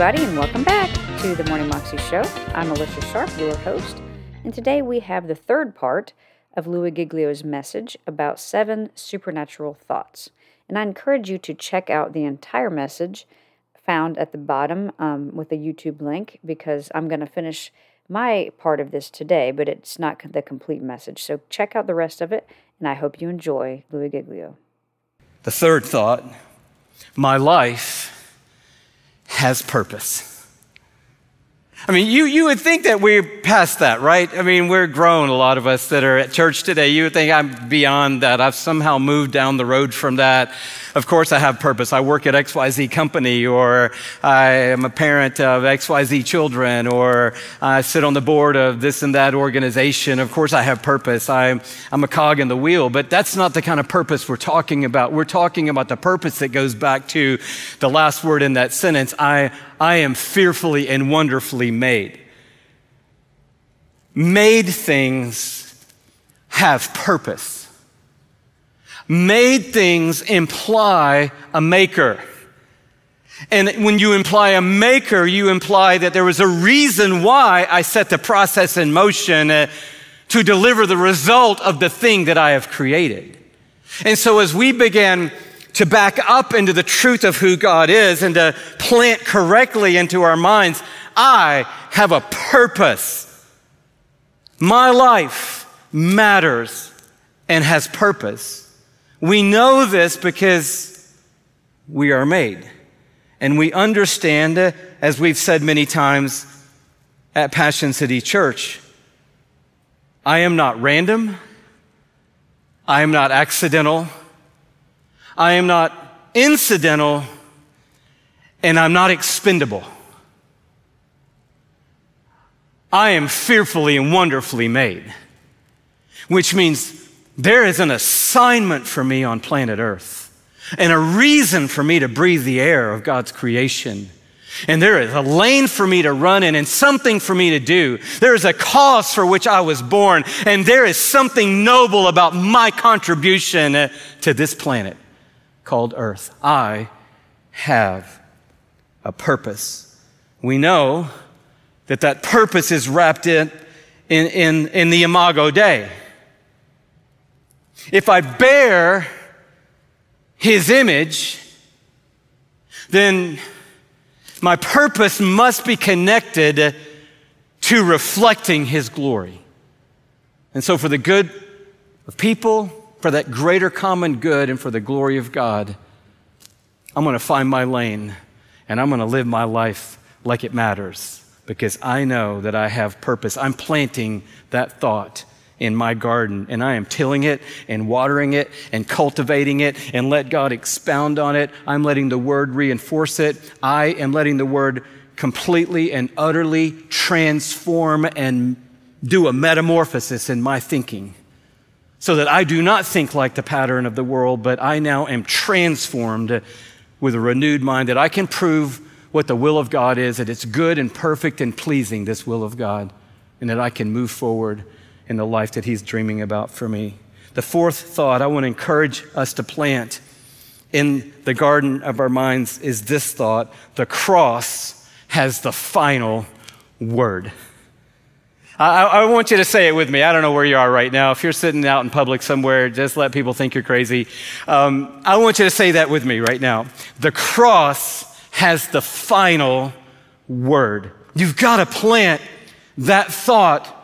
everybody, and welcome back to the Morning Moxie Show. I'm Alicia Sharp, your host, and today we have the third part of Louis Giglio's message about seven supernatural thoughts. And I encourage you to check out the entire message found at the bottom um, with the YouTube link because I'm going to finish my part of this today, but it's not the complete message. So check out the rest of it, and I hope you enjoy Louis Giglio. The third thought my life has purpose. I mean, you, you would think that we're past that, right? I mean, we're grown, a lot of us that are at church today. You would think I'm beyond that. I've somehow moved down the road from that. Of course, I have purpose. I work at XYZ company, or I am a parent of XYZ children, or I sit on the board of this and that organization. Of course, I have purpose. I'm, I'm a cog in the wheel, but that's not the kind of purpose we're talking about. We're talking about the purpose that goes back to the last word in that sentence I, I am fearfully and wonderfully made. Made things have purpose. Made things imply a maker. And when you imply a maker, you imply that there was a reason why I set the process in motion uh, to deliver the result of the thing that I have created. And so as we began to back up into the truth of who God is and to plant correctly into our minds, I have a purpose. My life matters and has purpose. We know this because we are made. And we understand, as we've said many times at Passion City Church, I am not random. I am not accidental. I am not incidental and I'm not expendable. I am fearfully and wonderfully made, which means there is an assignment for me on planet Earth and a reason for me to breathe the air of God's creation. And there is a lane for me to run in and something for me to do. There is a cause for which I was born, and there is something noble about my contribution to this planet called earth. I have a purpose. We know that that purpose is wrapped in, in, in, in the Imago Dei. If I bear his image, then my purpose must be connected to reflecting his glory. And so, for the good of people, for that greater common good and for the glory of God, I'm going to find my lane and I'm going to live my life like it matters because I know that I have purpose. I'm planting that thought in my garden and I am tilling it and watering it and cultivating it and let God expound on it. I'm letting the word reinforce it. I am letting the word completely and utterly transform and do a metamorphosis in my thinking so that I do not think like the pattern of the world, but I now am transformed with a renewed mind that I can prove what the will of God is, that it's good and perfect and pleasing, this will of God, and that I can move forward in the life that He's dreaming about for me. The fourth thought I want to encourage us to plant in the garden of our minds is this thought the cross has the final word. I, I, want you to say it with me. I don't know where you are right now. If you're sitting out in public somewhere, just let people think you're crazy. Um, I want you to say that with me right now. The cross has the final word. You've got to plant that thought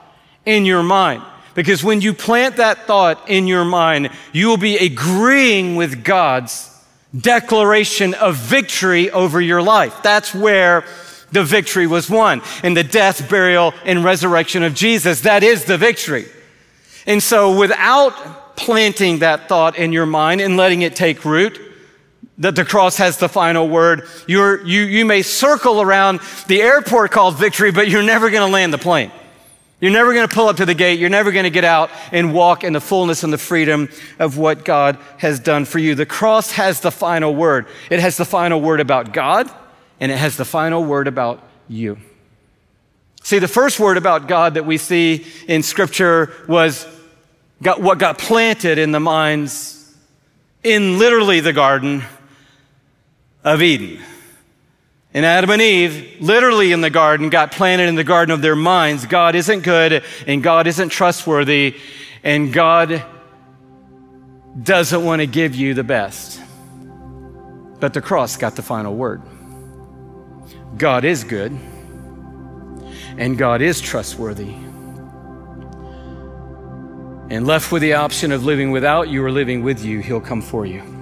in your mind. Because when you plant that thought in your mind, you will be agreeing with God's declaration of victory over your life. That's where the victory was won. In the death, burial, and resurrection of Jesus, that is the victory. And so without planting that thought in your mind and letting it take root, that the cross has the final word, you you, you may circle around the airport called victory, but you're never going to land the plane. You're never going to pull up to the gate. You're never going to get out and walk in the fullness and the freedom of what God has done for you. The cross has the final word. It has the final word about God and it has the final word about you. See, the first word about God that we see in Scripture was got, what got planted in the minds in literally the Garden of Eden. And Adam and Eve, literally in the garden, got planted in the garden of their minds. God isn't good and God isn't trustworthy and God doesn't want to give you the best. But the cross got the final word. God is good and God is trustworthy. And left with the option of living without you or living with you, He'll come for you.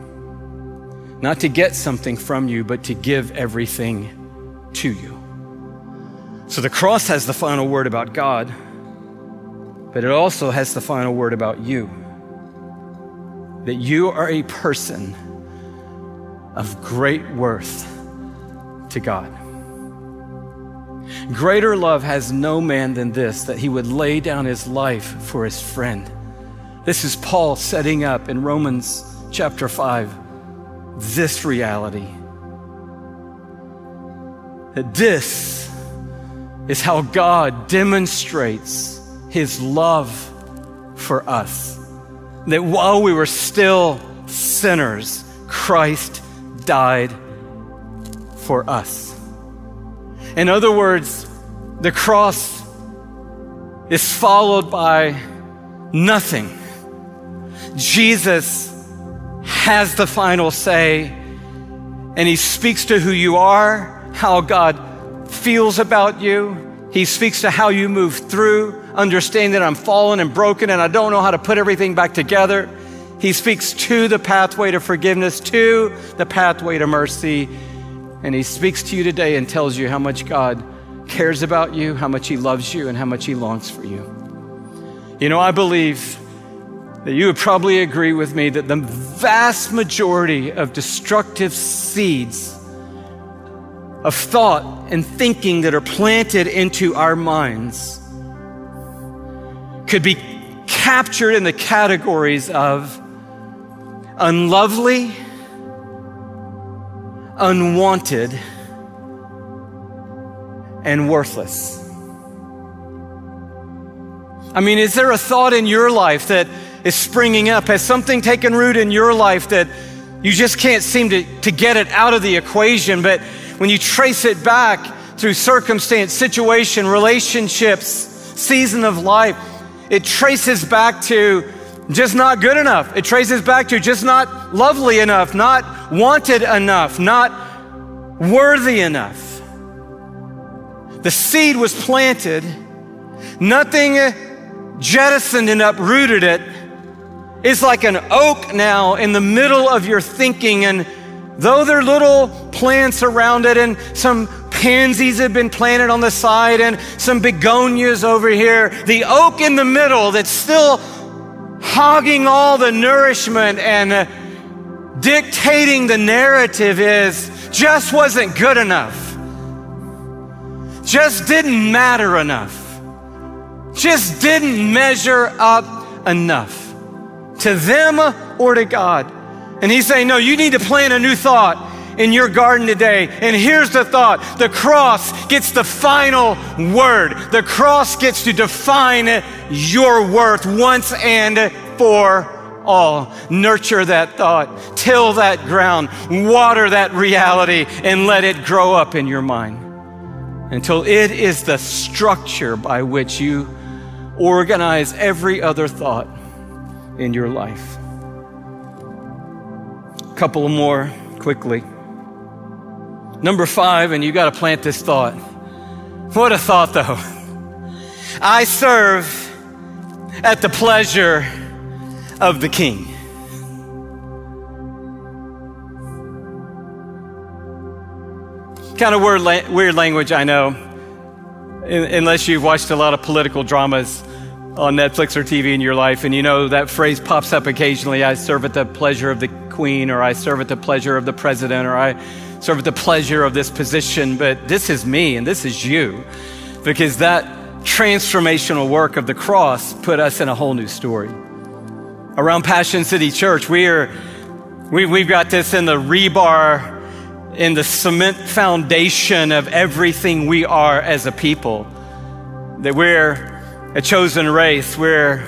Not to get something from you, but to give everything to you. So the cross has the final word about God, but it also has the final word about you. That you are a person of great worth to God. Greater love has no man than this, that he would lay down his life for his friend. This is Paul setting up in Romans chapter 5 this reality. That this is how God demonstrates his love for us. That while we were still sinners, Christ died for us. In other words, the cross is followed by nothing. Jesus has the final say, and he speaks to who you are, how God feels about you. He speaks to how you move through, understanding that I'm fallen and broken and I don't know how to put everything back together. He speaks to the pathway to forgiveness, to the pathway to mercy. And He speaks to you today and tells you how much God cares about you, how much He loves you, and how much He longs for you. You know, I believe that you would probably agree with me that the vast majority of destructive seeds of thought and thinking that are planted into our minds could be captured in the categories of unlovely, unwanted, and worthless. I mean, is there a thought in your life that is springing up? Has something taken root in your life that you just can't seem to, to get it out of the equation? But when you trace it back through circumstance, situation, relationships, season of life, it traces back to just not good enough. It traces back to just not lovely enough, not wanted enough, not worthy enough. The seed was planted, nothing jettisoned and uprooted it. It's like an oak now in the middle of your thinking, and though there are little plants around it and some pansies have been planted on the side and some begonias over here, the oak in the middle that's still hogging all the nourishment and uh, dictating the narrative is just wasn't good enough. Just didn't matter enough. Just didn't measure up enough to them or to God. And he's saying, No, you need to plant a new thought in your garden today. And here's the thought the cross gets the final word. The cross gets to define your worth once and for all. Nurture that thought, till that ground, water that reality, and let it grow up in your mind until it is the structure by which you organize every other thought in your life. A couple more quickly. Number five, and you got to plant this thought. What a thought, though. I serve at the pleasure of the king. Kind of weird, weird language, I know, unless you've watched a lot of political dramas on Netflix or TV in your life, and you know that phrase pops up occasionally I serve at the pleasure of the queen, or I serve at the pleasure of the president, or I serve at the pleasure of this position, but this is me and this is you. Because that transformational work of the cross put us in a whole new story. Around Passion City Church, we are, we, we've got this in the rebar, in the cement foundation of everything we are as a people. That we're a chosen race, we're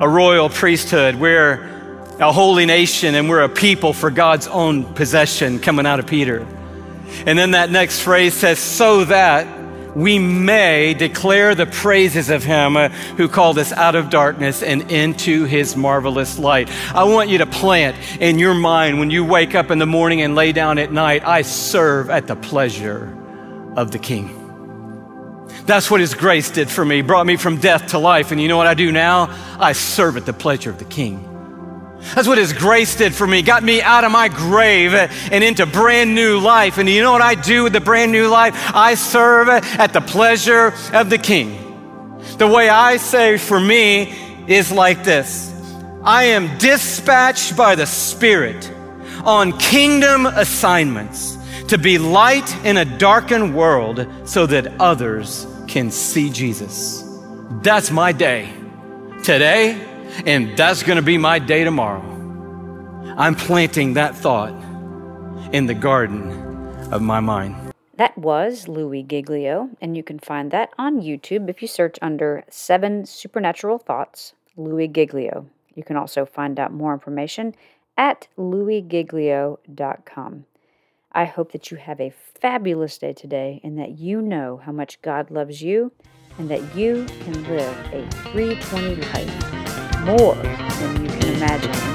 a royal priesthood, we're a holy nation and we're a people for God's own possession coming out of Peter. And then that next phrase says, so that we may declare the praises of him uh, who called us out of darkness and into his marvelous light. I want you to plant in your mind when you wake up in the morning and lay down at night, I serve at the pleasure of the king. That's what his grace did for me, brought me from death to life. And you know what I do now? I serve at the pleasure of the king. That's what His grace did for me. Got me out of my grave and into brand new life. And you know what I do with the brand new life? I serve at the pleasure of the King. The way I say for me is like this I am dispatched by the Spirit on kingdom assignments to be light in a darkened world so that others can see Jesus. That's my day. Today, and that's going to be my day tomorrow. I'm planting that thought in the garden of my mind. That was Louis Giglio, and you can find that on YouTube if you search under Seven Supernatural Thoughts, Louis Giglio. You can also find out more information at louisgiglio.com. I hope that you have a fabulous day today and that you know how much God loves you and that you can live a 320 life more than you can imagine.